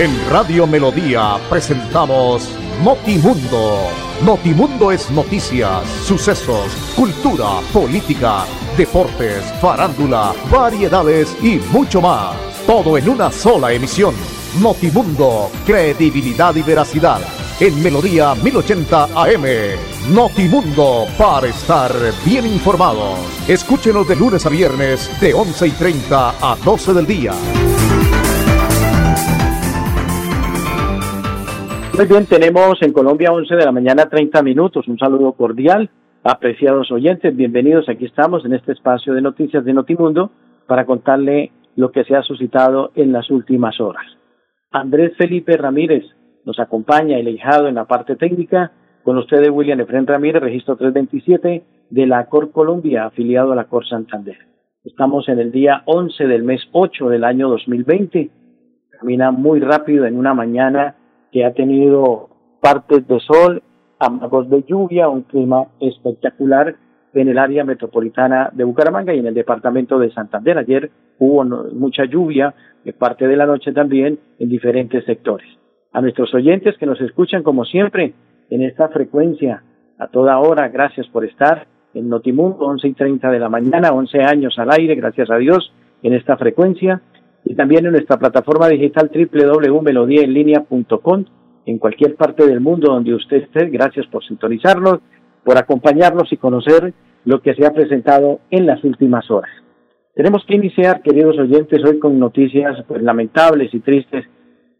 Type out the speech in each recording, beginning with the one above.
En Radio Melodía presentamos Notimundo. Notimundo es noticias, sucesos, cultura, política, deportes, farándula, variedades y mucho más. Todo en una sola emisión. Notimundo, credibilidad y veracidad. En Melodía 1080 AM. Notimundo, para estar bien informados. Escúchenos de lunes a viernes de 11 y 30 a 12 del día. Muy bien, tenemos en Colombia 11 de la mañana 30 minutos. Un saludo cordial, apreciados oyentes, bienvenidos. Aquí estamos en este espacio de noticias de Notimundo para contarle lo que se ha suscitado en las últimas horas. Andrés Felipe Ramírez nos acompaña, el hijado en la parte técnica. Con ustedes, William Efren Ramírez, registro 327 de la Cor Colombia, afiliado a la Cor Santander. Estamos en el día 11 del mes 8 del año 2020. Camina muy rápido en una mañana que ha tenido partes de sol, amagos de lluvia, un clima espectacular en el área metropolitana de Bucaramanga y en el departamento de Santander. Ayer hubo mucha lluvia, de parte de la noche también, en diferentes sectores. A nuestros oyentes que nos escuchan como siempre en esta frecuencia, a toda hora, gracias por estar en Notimundo, 11 y 30 de la mañana, 11 años al aire, gracias a Dios, en esta frecuencia y también en nuestra plataforma digital www.melodiaenlinea.com en cualquier parte del mundo donde usted esté. Gracias por sintonizarnos, por acompañarnos y conocer lo que se ha presentado en las últimas horas. Tenemos que iniciar, queridos oyentes, hoy con noticias pues, lamentables y tristes.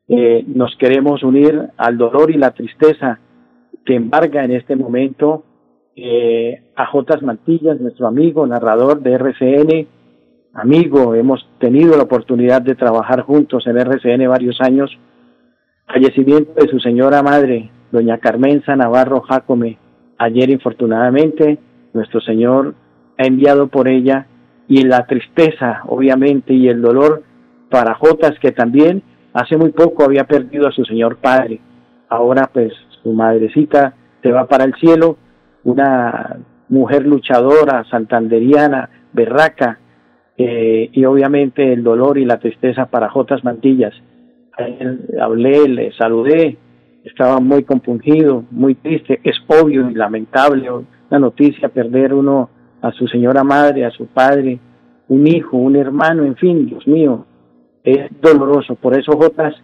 Eh, nos queremos unir al dolor y la tristeza que embarga en este momento eh, a Jotas Mantillas, nuestro amigo, narrador de RCN, amigo, hemos tenido la oportunidad de trabajar juntos en RCN varios años. Fallecimiento de su señora madre, doña Carmenza Navarro Jacome. Ayer, infortunadamente, nuestro Señor ha enviado por ella y la tristeza, obviamente, y el dolor para Jotas, que también hace muy poco había perdido a su señor padre. Ahora, pues, su madrecita se va para el cielo, una mujer luchadora, santanderiana, berraca, eh, y obviamente el dolor y la tristeza para Jotas Mantillas. hablé, le saludé, estaba muy compungido, muy triste, es obvio y lamentable la noticia perder uno a su señora madre, a su padre, un hijo, un hermano, en fin, Dios mío, es doloroso. Por eso, Jotas,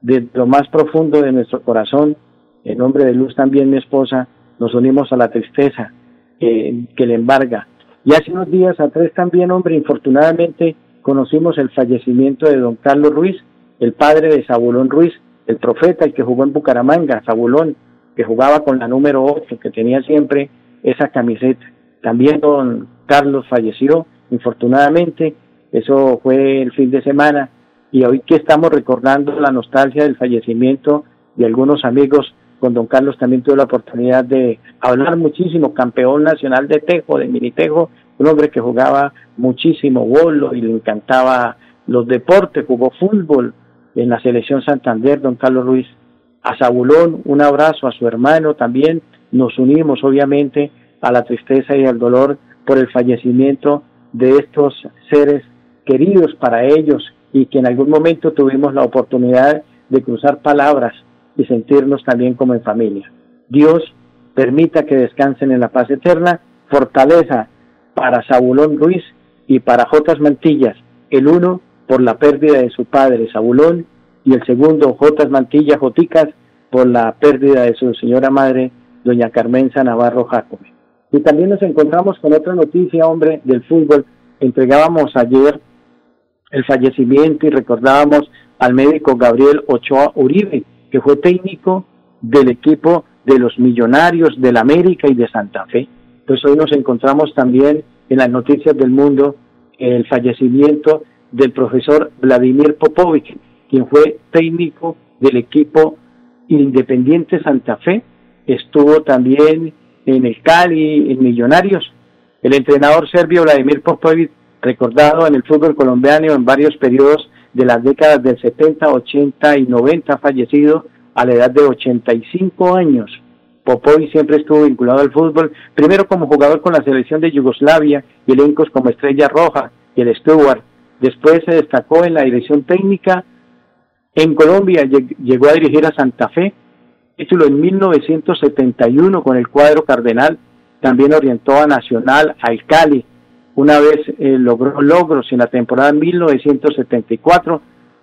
de lo más profundo de nuestro corazón, en nombre de Luz también mi esposa, nos unimos a la tristeza que le embarga y hace unos días atrás también, hombre, infortunadamente conocimos el fallecimiento de don Carlos Ruiz, el padre de Zabulón Ruiz, el profeta, el que jugó en Bucaramanga, Zabulón, que jugaba con la número 8, que tenía siempre esa camiseta. También don Carlos falleció, infortunadamente, eso fue el fin de semana, y hoy que estamos recordando la nostalgia del fallecimiento de algunos amigos, con don Carlos también tuve la oportunidad de hablar muchísimo, campeón nacional de tejo, de mini tejo, un hombre que jugaba muchísimo bolo y le encantaba los deportes, jugó fútbol en la selección Santander, don Carlos Ruiz. A Zabulón, un abrazo a su hermano también, nos unimos obviamente a la tristeza y al dolor por el fallecimiento de estos seres queridos para ellos y que en algún momento tuvimos la oportunidad de cruzar palabras y sentirnos también como en familia. Dios permita que descansen en la paz eterna, fortaleza para Zabulón Ruiz y para Jotas Mantillas, el uno por la pérdida de su padre Zabulón y el segundo Jotas Mantillas Joticas por la pérdida de su señora madre doña Carmenza Navarro Jacome. Y también nos encontramos con otra noticia, hombre, del fútbol. Entregábamos ayer el fallecimiento y recordábamos al médico Gabriel Ochoa Uribe, que fue técnico del equipo de los Millonarios del América y de Santa Fe. Entonces hoy nos encontramos también en las noticias del mundo el fallecimiento del profesor Vladimir Popovich, quien fue técnico del equipo Independiente Santa Fe, estuvo también en el Cali, en Millonarios. El entrenador serbio Vladimir Popovich, recordado en el fútbol colombiano en varios periodos de las décadas del 70, 80 y 90, fallecido a la edad de 85 años. Popoy siempre estuvo vinculado al fútbol, primero como jugador con la selección de Yugoslavia y elencos como Estrella Roja y el Stuart. Después se destacó en la dirección técnica En Colombia llegó a dirigir a Santa Fe, título en 1971 con el cuadro cardenal, también orientó a Nacional, al Cali, una vez eh, logró logros en la temporada 1974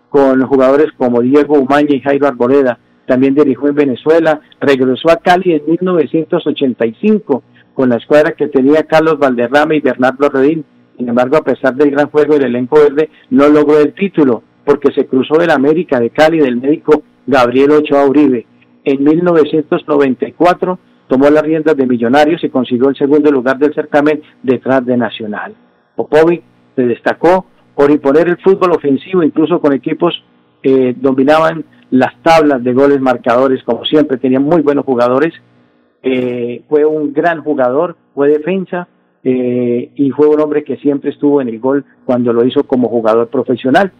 con jugadores como Diego Umaña y Jairo Arboleda. También dirigió en Venezuela, regresó a Cali en 1985 con la escuadra que tenía Carlos Valderrama y Bernardo Redín. Sin embargo, a pesar del gran juego del elenco verde, no logró el título porque se cruzó del América de Cali del médico Gabriel Ochoa Uribe. En 1994 tomó las riendas de Millonarios y consiguió el segundo lugar del certamen detrás de Nacional. Popovic se destacó por imponer el fútbol ofensivo, incluso con equipos que dominaban las tablas de goles marcadores, como siempre, tenía muy buenos jugadores. Eh, fue un gran jugador, fue defensa eh, y fue un hombre que siempre estuvo en el gol cuando lo hizo como jugador profesional.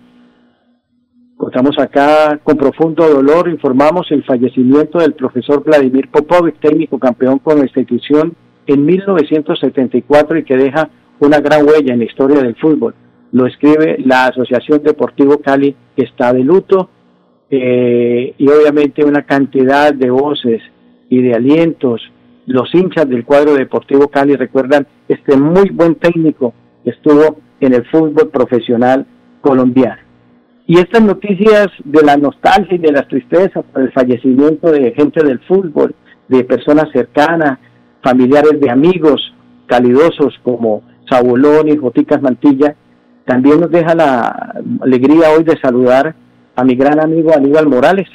Contamos acá con profundo dolor, informamos el fallecimiento del profesor Vladimir Popovic, técnico campeón con la institución en 1974 y que deja una gran huella en la historia del fútbol. Lo escribe la Asociación Deportivo Cali, que está de luto, eh, y obviamente una cantidad de voces y de alientos. Los hinchas del cuadro Deportivo Cali recuerdan este muy buen técnico que estuvo en el fútbol profesional colombiano. Y estas noticias de la nostalgia y de la tristeza por el fallecimiento de gente del fútbol, de personas cercanas, familiares de amigos calidosos como Sabolón y Joticas Mantilla, también nos deja la alegría hoy de saludar a mi gran amigo Aníbal Morales,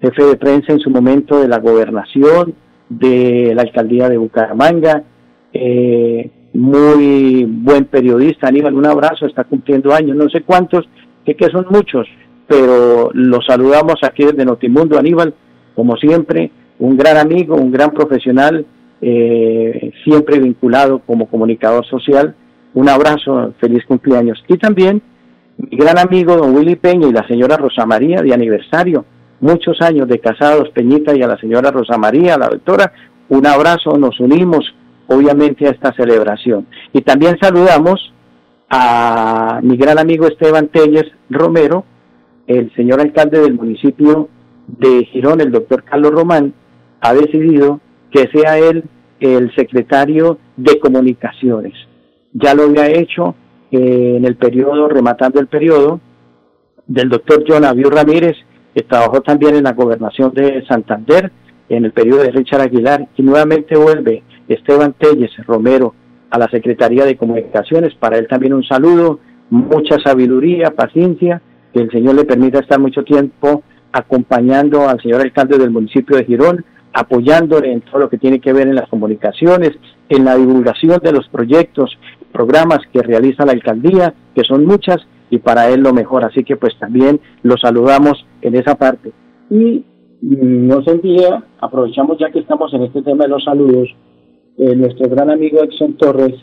jefe de prensa en su momento de la gobernación, de la alcaldía de Bucaramanga, eh, muy buen periodista. Aníbal, un abrazo, está cumpliendo años, no sé cuántos, que son muchos, pero los saludamos aquí desde Notimundo, Aníbal, como siempre, un gran amigo, un gran profesional, eh, siempre vinculado como comunicador social. Un abrazo, feliz cumpleaños. Y también mi gran amigo don Willy Peña y la señora Rosa María de aniversario, muchos años de casados, Peñita y a la señora Rosa María, la doctora, un abrazo, nos unimos obviamente a esta celebración. Y también saludamos a mi gran amigo Esteban Telles Romero, el señor alcalde del municipio de Girón, el doctor Carlos Román, ha decidido que sea él el secretario de comunicaciones. Ya lo había hecho eh, en el periodo, rematando el periodo, del doctor John Ramírez, que trabajó también en la gobernación de Santander, en el periodo de Richard Aguilar, y nuevamente vuelve Esteban Telles Romero a la Secretaría de Comunicaciones. Para él también un saludo, mucha sabiduría, paciencia, que el Señor le permita estar mucho tiempo acompañando al señor alcalde del municipio de Girón, apoyándole en todo lo que tiene que ver en las comunicaciones, en la divulgación de los proyectos, programas que realiza la alcaldía, que son muchas, y para él lo mejor. Así que pues también lo saludamos en esa parte. Y nos envía, aprovechamos ya que estamos en este tema de los saludos, eh, nuestro gran amigo Exxon Torres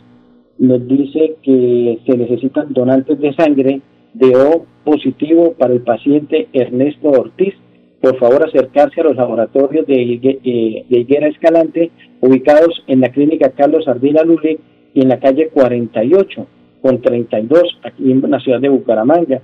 nos dice que se necesitan donantes de sangre de O positivo para el paciente Ernesto Ortiz. Por favor, acercarse a los laboratorios de, eh, Higuera Escalante, ubicados en la clínica Carlos Ardila Luli y en la calle 48 con 32, aquí en la ciudad de Bucaramanga.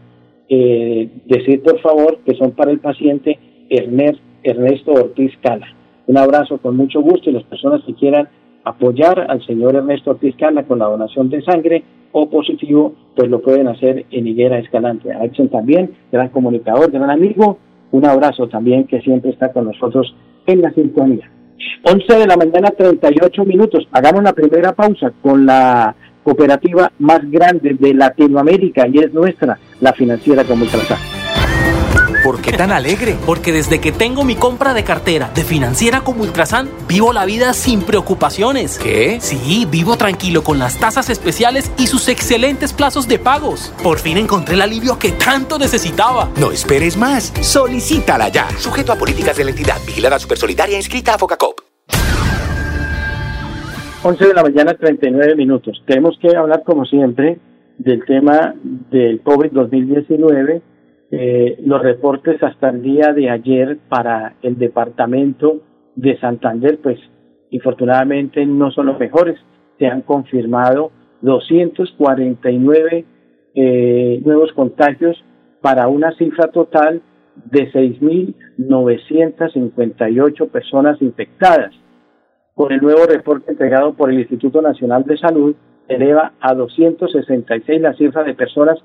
Eh, decir, por favor, que son para el paciente Ernesto Ortiz Cala. Un abrazo con mucho gusto y las personas que quieran apoyar al señor Ernesto Ortiz Cala con la donación de sangre o positivo, pues lo pueden hacer en Higuera Escalante. A también, gran comunicador, gran amigo, un abrazo también que siempre está con nosotros en la sintonía. 11 de la mañana, 38 minutos. Hagamos la primera pausa con la cooperativa más grande de Latinoamérica y es nuestra, la financiera como Ultrasan. ¿Por qué tan alegre? Porque desde que tengo mi compra de cartera de financiera como Ultrasan, vivo la vida sin preocupaciones. ¿Qué? Sí, vivo tranquilo con las tasas especiales y sus excelentes plazos de pagos. Por fin encontré el alivio que tanto necesitaba. No esperes más. Solicítala ya. Sujeto a políticas de la entidad. Vigilada Supersolidaria inscrita a Focacop. 11 de la mañana, 39 minutos. Tenemos que hablar, como siempre, del tema del COVID 2019 eh, los reportes hasta el día de ayer para el departamento de Santander, pues infortunadamente no son los mejores. Se han confirmado 249 eh, nuevos contagios para una cifra total de 6.958 personas infectadas. Con el nuevo reporte entregado por el Instituto Nacional de Salud, eleva a 266 la cifra de personas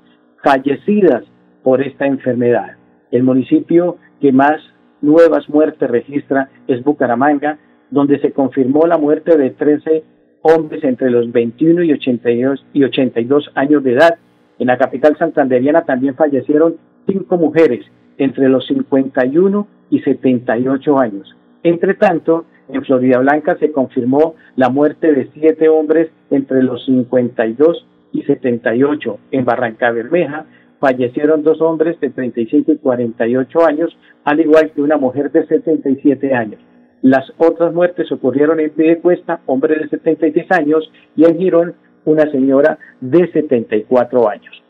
fallecidas por esta enfermedad. El municipio que más nuevas muertes registra es Bucaramanga, donde se confirmó la muerte de 13 hombres entre los 21 y 82, y 82 años de edad. En la capital santanderiana también fallecieron cinco mujeres entre los 51 y 78 años. Entre tanto, en Florida Blanca se confirmó la muerte de siete hombres entre los 52 y 78. En Barranca Bermeja fallecieron dos hombres de 35 y 48 años, al igual que una mujer de 77 años. Las otras muertes ocurrieron en Piedecuesta, hombre de 76 años, y en Girón, una señora de 74 años.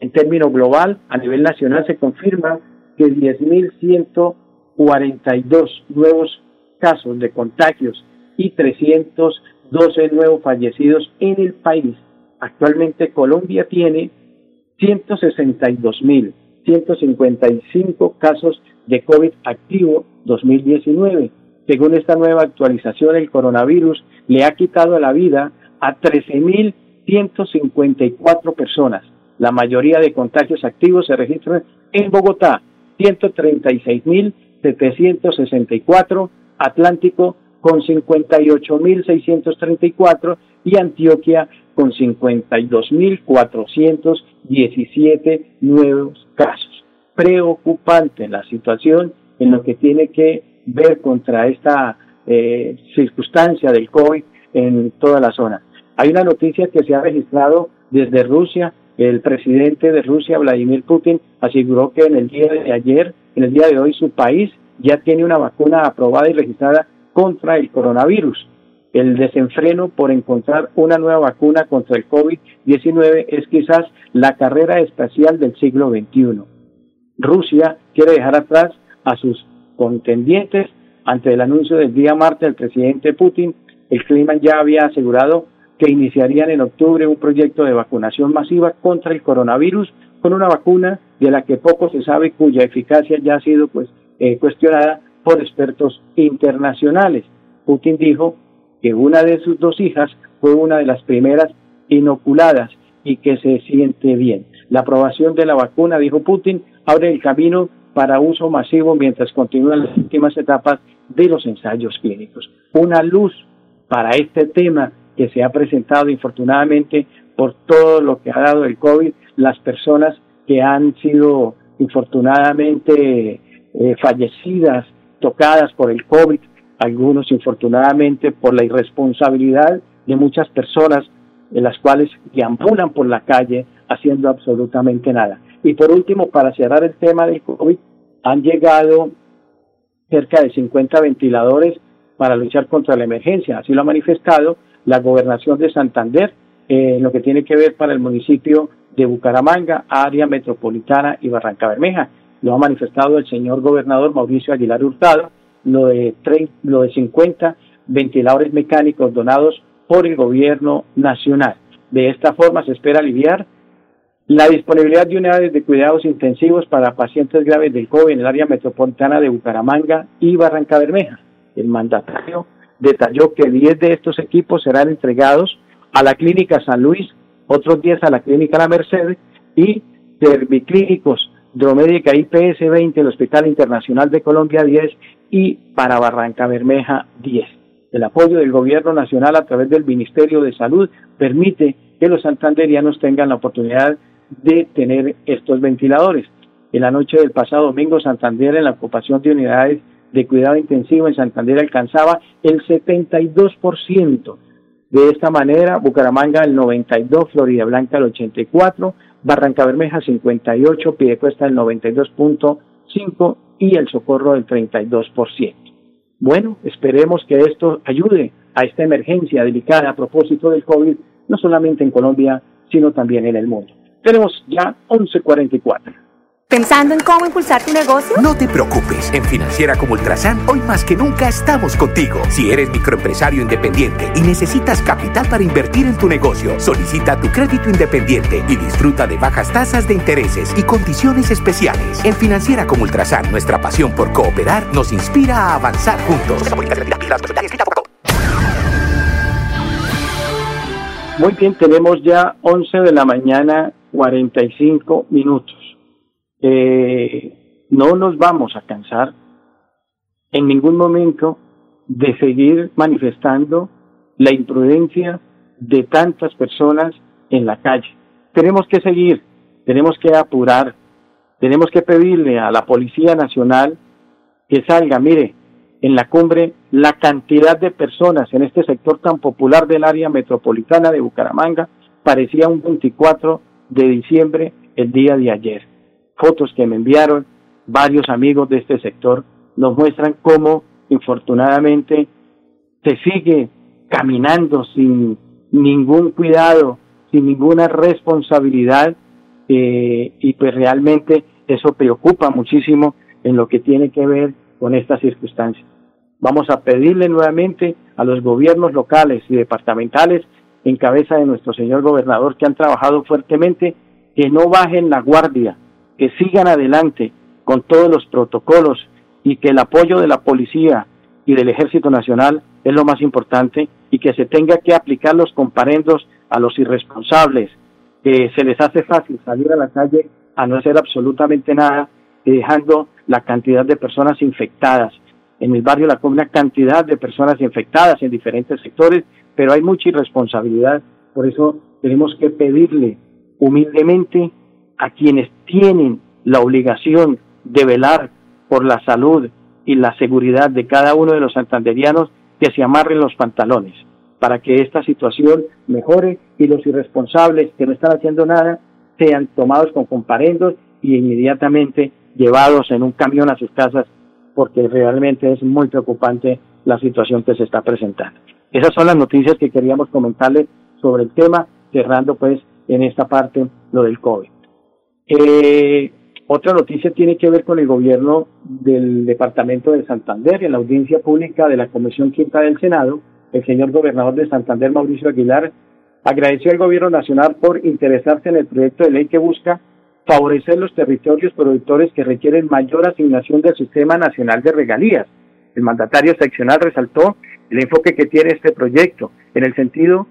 En términos global, a nivel nacional se confirma que 10.142 nuevos casos de contagios y 312 nuevos fallecidos en el país. Actualmente Colombia tiene 162.155 casos de COVID activo 2019. Según esta nueva actualización, el coronavirus le ha quitado la vida a 13.154 personas. La mayoría de contagios activos se registran en Bogotá, 136.764, Atlántico con 58.634 y Antioquia con 52.417 nuevos casos. Preocupante la situación en lo que tiene que ver contra esta eh, circunstancia del COVID en toda la zona. Hay una noticia que se ha registrado desde Rusia. El presidente de Rusia, Vladimir Putin, aseguró que en el día de ayer, en el día de hoy, su país ya tiene una vacuna aprobada y registrada contra el coronavirus. El desenfreno por encontrar una nueva vacuna contra el COVID-19 es quizás la carrera espacial del siglo XXI. Rusia quiere dejar atrás a sus contendientes ante el anuncio del día martes del presidente Putin. El clima ya había asegurado que iniciarían en octubre un proyecto de vacunación masiva contra el coronavirus con una vacuna de la que poco se sabe cuya eficacia ya ha sido pues eh, cuestionada por expertos internacionales. Putin dijo que una de sus dos hijas fue una de las primeras inoculadas y que se siente bien. La aprobación de la vacuna, dijo Putin, abre el camino para uso masivo mientras continúan las últimas etapas de los ensayos clínicos. Una luz para este tema que se ha presentado infortunadamente por todo lo que ha dado el COVID, las personas que han sido infortunadamente eh, fallecidas, tocadas por el COVID, algunos infortunadamente por la irresponsabilidad de muchas personas en las cuales deambulan por la calle haciendo absolutamente nada. Y por último, para cerrar el tema del COVID, han llegado cerca de 50 ventiladores para luchar contra la emergencia. Así lo ha manifestado la gobernación de Santander eh, en lo que tiene que ver para el municipio de Bucaramanga, área metropolitana y Barranca Bermeja lo ha manifestado el señor gobernador Mauricio Aguilar Hurtado, lo de, lo de 50 ventiladores mecánicos donados por el gobierno nacional. De esta forma se espera aliviar la disponibilidad de unidades de cuidados intensivos para pacientes graves del COVID en el área metropolitana de Bucaramanga y Barranca Bermeja. El mandatario detalló que 10 de estos equipos serán entregados a la Clínica San Luis, otros 10 a la Clínica La Merced y serviclínicos Dromédica IPS 20, el Hospital Internacional de Colombia 10 y para Barranca Bermeja 10. El apoyo del Gobierno Nacional a través del Ministerio de Salud permite que los santanderianos tengan la oportunidad de tener estos ventiladores. En la noche del pasado domingo, Santander en la ocupación de unidades de cuidado intensivo en Santander alcanzaba el 72%. De esta manera, Bucaramanga el 92, Florida Blanca el 84, Barranca Bermeja 58, Piedecuesta el 92.5 y el Socorro del 32%. Bueno, esperemos que esto ayude a esta emergencia delicada a propósito del COVID, no solamente en Colombia, sino también en el mundo. Tenemos ya 11.44. ¿Pensando en cómo impulsar tu negocio? No te preocupes, en Financiera como Ultrasan, hoy más que nunca estamos contigo. Si eres microempresario independiente y necesitas capital para invertir en tu negocio, solicita tu crédito independiente y disfruta de bajas tasas de intereses y condiciones especiales. En Financiera como Ultrasan, nuestra pasión por cooperar nos inspira a avanzar juntos. Muy bien, tenemos ya 11 de la mañana, 45 minutos. Eh, no nos vamos a cansar en ningún momento de seguir manifestando la imprudencia de tantas personas en la calle. Tenemos que seguir, tenemos que apurar, tenemos que pedirle a la Policía Nacional que salga, mire, en la cumbre la cantidad de personas en este sector tan popular del área metropolitana de Bucaramanga parecía un 24 de diciembre el día de ayer fotos que me enviaron varios amigos de este sector nos muestran cómo infortunadamente se sigue caminando sin ningún cuidado, sin ninguna responsabilidad eh, y pues realmente eso preocupa muchísimo en lo que tiene que ver con estas circunstancias. Vamos a pedirle nuevamente a los gobiernos locales y departamentales en cabeza de nuestro señor gobernador que han trabajado fuertemente que no bajen la guardia, que sigan adelante con todos los protocolos y que el apoyo de la policía y del Ejército Nacional es lo más importante y que se tenga que aplicar los comparendos a los irresponsables, que se les hace fácil salir a la calle a no hacer absolutamente nada dejando la cantidad de personas infectadas. En el barrio la una cantidad de personas infectadas en diferentes sectores, pero hay mucha irresponsabilidad, por eso tenemos que pedirle humildemente a quienes tienen la obligación de velar por la salud y la seguridad de cada uno de los santanderianos que se amarren los pantalones para que esta situación mejore y los irresponsables que no están haciendo nada sean tomados con comparendos y inmediatamente llevados en un camión a sus casas porque realmente es muy preocupante la situación que se está presentando. Esas son las noticias que queríamos comentarles sobre el tema, cerrando pues en esta parte lo del COVID. Eh, otra noticia tiene que ver con el gobierno del departamento de Santander. En la audiencia pública de la Comisión Quinta del Senado, el señor gobernador de Santander, Mauricio Aguilar, agradeció al gobierno nacional por interesarse en el proyecto de ley que busca favorecer los territorios productores que requieren mayor asignación del Sistema Nacional de Regalías. El mandatario seccional resaltó el enfoque que tiene este proyecto en el sentido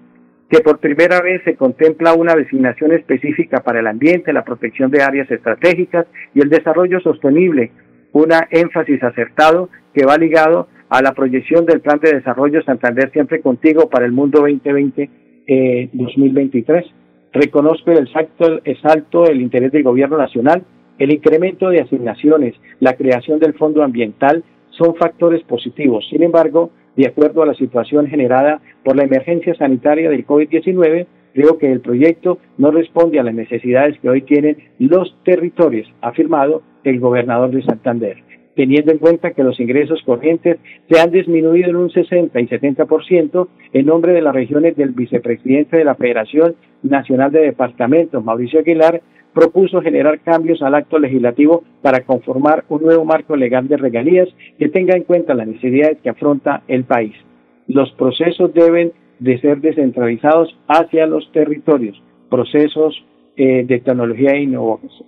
que por primera vez se contempla una designación específica para el ambiente, la protección de áreas estratégicas y el desarrollo sostenible, una énfasis acertado que va ligado a la proyección del Plan de Desarrollo Santander Siempre Contigo para el Mundo 2020-2023. Eh, Reconozco el salto, el salto del interés del Gobierno Nacional, el incremento de asignaciones, la creación del Fondo Ambiental son factores positivos. Sin embargo, de acuerdo a la situación generada por la emergencia sanitaria del COVID-19, creo que el proyecto no responde a las necesidades que hoy tienen los territorios, afirmado el gobernador de Santander teniendo en cuenta que los ingresos corrientes se han disminuido en un 60 y 70% en nombre de las regiones del vicepresidente de la Federación Nacional de Departamentos, Mauricio Aguilar, propuso generar cambios al acto legislativo para conformar un nuevo marco legal de regalías que tenga en cuenta las necesidades que afronta el país. Los procesos deben de ser descentralizados hacia los territorios, procesos eh, de tecnología e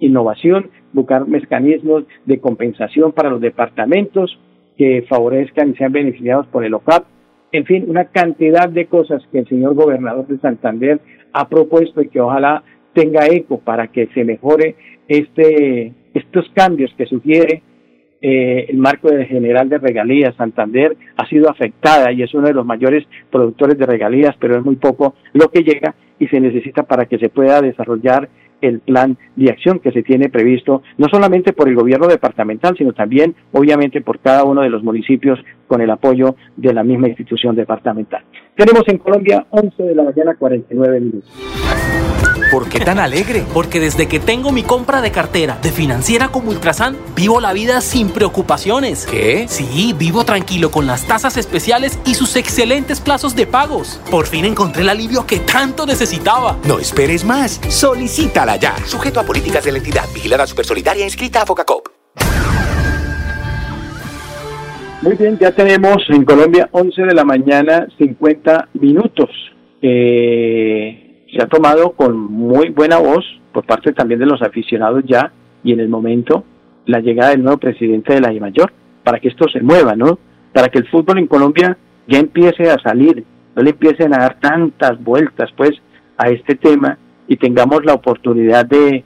innovación, buscar mecanismos de compensación para los departamentos que favorezcan y sean beneficiados por el OCAP, en fin, una cantidad de cosas que el señor gobernador de Santander ha propuesto y que ojalá tenga eco para que se mejore este, estos cambios que sugiere eh, el marco de general de regalías. Santander ha sido afectada y es uno de los mayores productores de regalías, pero es muy poco lo que llega y se necesita para que se pueda desarrollar el plan de acción que se tiene previsto, no solamente por el gobierno departamental, sino también, obviamente, por cada uno de los municipios con el apoyo de la misma institución departamental. Tenemos en Colombia 11 de la mañana 49 minutos. ¿Por qué tan alegre? Porque desde que tengo mi compra de cartera de financiera como Ultrasan, vivo la vida sin preocupaciones. ¿Qué? Sí, vivo tranquilo con las tasas especiales y sus excelentes plazos de pagos. Por fin encontré el alivio que tanto necesitaba. No esperes más. Solicítala Ya. Sujeto a políticas de la entidad. Vigilada Supersolidaria inscrita a Focacop. Muy bien, ya tenemos en Colombia 11 de la mañana 50 minutos. Eh, se ha tomado con muy buena voz por parte también de los aficionados ya y en el momento la llegada del nuevo presidente de la mayor para que esto se mueva, ¿no? Para que el fútbol en Colombia ya empiece a salir, no le empiecen a dar tantas vueltas pues a este tema y tengamos la oportunidad de,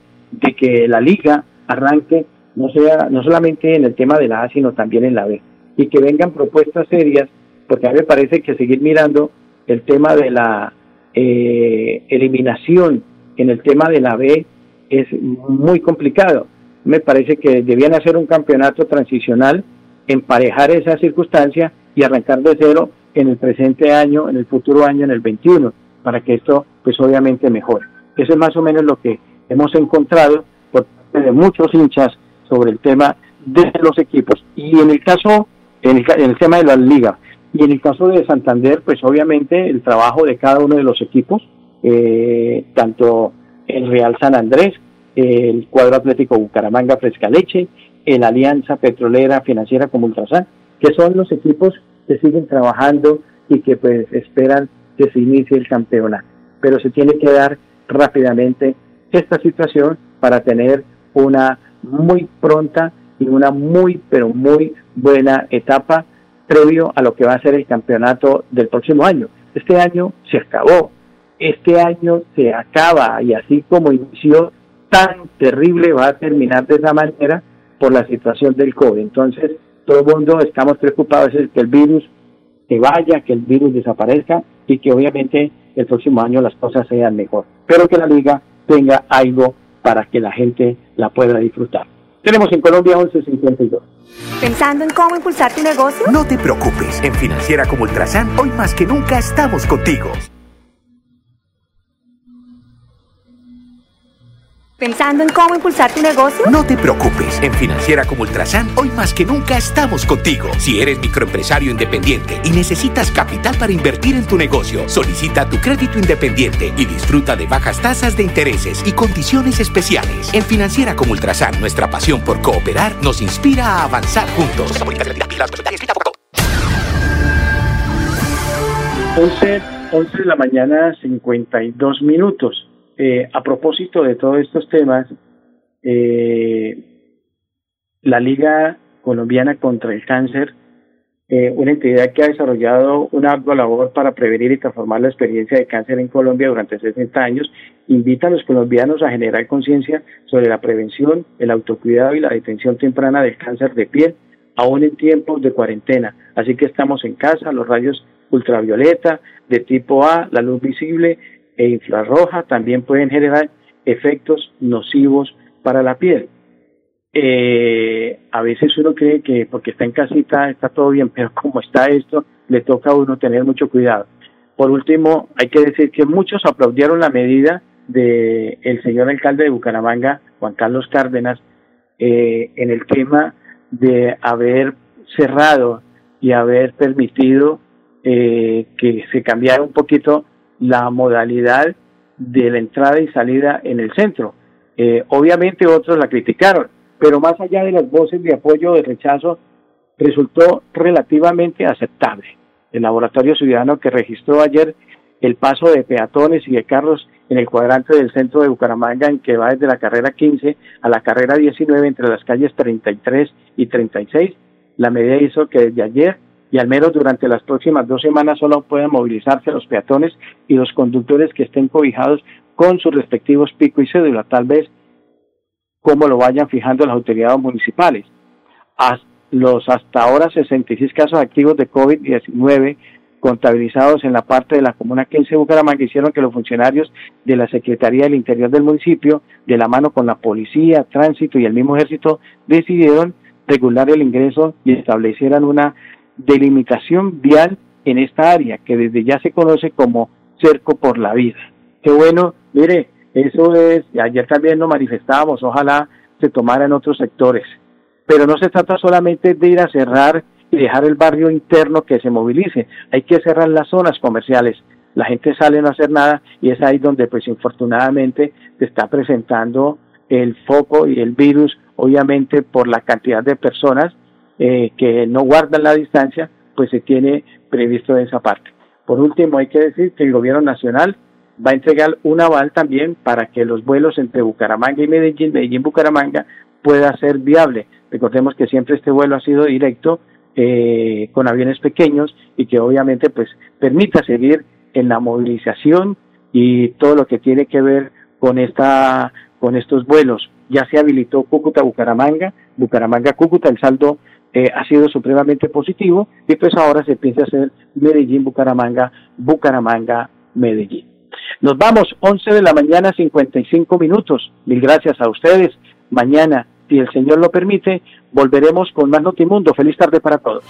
que la liga arranque no sea no solamente en el tema de la A sino también en la B y que vengan propuestas serias, porque a mí me parece que seguir mirando el tema de la eh, eliminación en el tema de la B es muy complicado. Me parece que debían hacer un campeonato transicional, emparejar esa circunstancia y arrancar de cero en el presente año, en el futuro año, en el 21, para que esto pues obviamente mejore. Eso es más o menos lo que hemos encontrado por parte de muchos hinchas sobre el tema de los equipos. Y en el caso en el, tema de la liga. Y en el caso de Santander, pues obviamente el trabajo de cada uno de los equipos, eh, tanto el Real San Andrés, el cuadro atlético Bucaramanga Fresca Leche, el Alianza Petrolera Financiera como Ultrasan, que son los equipos que siguen trabajando y que pues esperan que se inicie el campeonato. Pero se tiene que dar rápidamente esta situación para tener una muy pronta y una muy, pero muy buena etapa previo a lo que va a ser el campeonato del próximo año. Este año se acabó, este año se acaba y así como inició tan terrible va a terminar de esa manera por la situación del COVID. Entonces, todo el mundo estamos preocupados de que el virus se vaya, que el virus desaparezca y que obviamente el próximo año las cosas sean mejor. Pero que la liga tenga algo para que la gente la pueda disfrutar. Tenemos en Colombia 1152. ¿Pensando en cómo impulsar tu negocio? No te preocupes, en Financiera como Ultrasan, hoy más que nunca estamos contigo. ¿Pensando en cómo impulsar tu negocio? No te preocupes, en Financiera como Ultrasan, hoy más que nunca estamos contigo. Si eres microempresario independiente y necesitas capital para invertir en tu negocio, solicita tu crédito independiente y disfruta de bajas tasas de intereses y condiciones especiales. En Financiera como Ultrasan, nuestra pasión por cooperar nos inspira a avanzar juntos. 11, 11 de la mañana, 52 minutos. Eh, a propósito de todos estos temas, eh, la Liga Colombiana contra el Cáncer, eh, una entidad que ha desarrollado una ardua labor para prevenir y transformar la experiencia de cáncer en Colombia durante 60 años, invita a los colombianos a generar conciencia sobre la prevención, el autocuidado y la detención temprana del cáncer de piel, aún en tiempos de cuarentena. Así que estamos en casa, los rayos ultravioleta de tipo A, la luz visible, e infrarroja también pueden generar efectos nocivos para la piel. Eh, a veces uno cree que porque está en casita está todo bien, pero como está esto, le toca a uno tener mucho cuidado. Por último, hay que decir que muchos aplaudieron la medida del el señor alcalde de Bucaramanga, Juan Carlos Cárdenas, eh, en el tema de haber cerrado y haber permitido eh, que se cambiara un poquito la modalidad de la entrada y salida en el centro. Eh, obviamente otros la criticaron, pero más allá de las voces de apoyo o de rechazo, resultó relativamente aceptable. El laboratorio ciudadano que registró ayer el paso de peatones y de carros en el cuadrante del centro de Bucaramanga, en que va desde la carrera 15 a la carrera 19 entre las calles 33 y 36, la medida hizo que desde ayer y al menos durante las próximas dos semanas solo pueden movilizarse los peatones y los conductores que estén cobijados con sus respectivos pico y cédula, tal vez como lo vayan fijando las autoridades municipales. los hasta ahora 66 casos activos de COVID-19 contabilizados en la parte de la Comuna 15 de Bucaramanga hicieron que los funcionarios de la Secretaría del Interior del municipio, de la mano con la policía, tránsito y el mismo ejército, decidieron regular el ingreso y establecieran una delimitación vial en esta área, que desde ya se conoce como cerco por la vida. Qué bueno, mire, eso es, ayer también lo manifestábamos, ojalá se tomara en otros sectores, pero no se trata solamente de ir a cerrar y dejar el barrio interno que se movilice, hay que cerrar las zonas comerciales. la gente sale a no hacer nada y es ahí donde pues infortunadamente se está presentando el foco y el virus, obviamente por la cantidad de personas eh, que no guardan la distancia, pues se tiene previsto esa parte. Por último, hay que decir que el gobierno nacional va a entregar un aval también para que los vuelos entre Bucaramanga y Medellín, Medellín-Bucaramanga, pueda ser viable. Recordemos que siempre este vuelo ha sido directo eh, con aviones pequeños y que obviamente pues permita seguir en la movilización y todo lo que tiene que ver con esta con estos vuelos. Ya se habilitó Cúcuta Bucaramanga, Bucaramanga Cúcuta, el saldo eh, ha sido supremamente positivo y pues ahora se piensa hacer Medellín Bucaramanga, Bucaramanga Medellín. Nos vamos 11 de la mañana 55 minutos. Mil gracias a ustedes. Mañana, si el Señor lo permite, volveremos con más Notimundo. Feliz tarde para todos.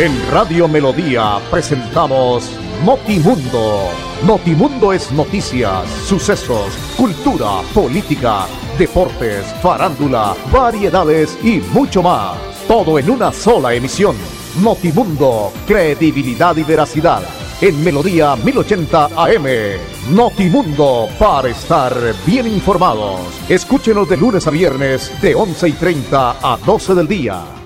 En Radio Melodía presentamos Notimundo. Notimundo es noticias, sucesos, cultura, política, deportes, farándula, variedades y mucho más. Todo en una sola emisión. Notimundo, credibilidad y veracidad. En Melodía 1080 AM. Notimundo, para estar bien informados. Escúchenos de lunes a viernes de 11 y 30 a 12 del día.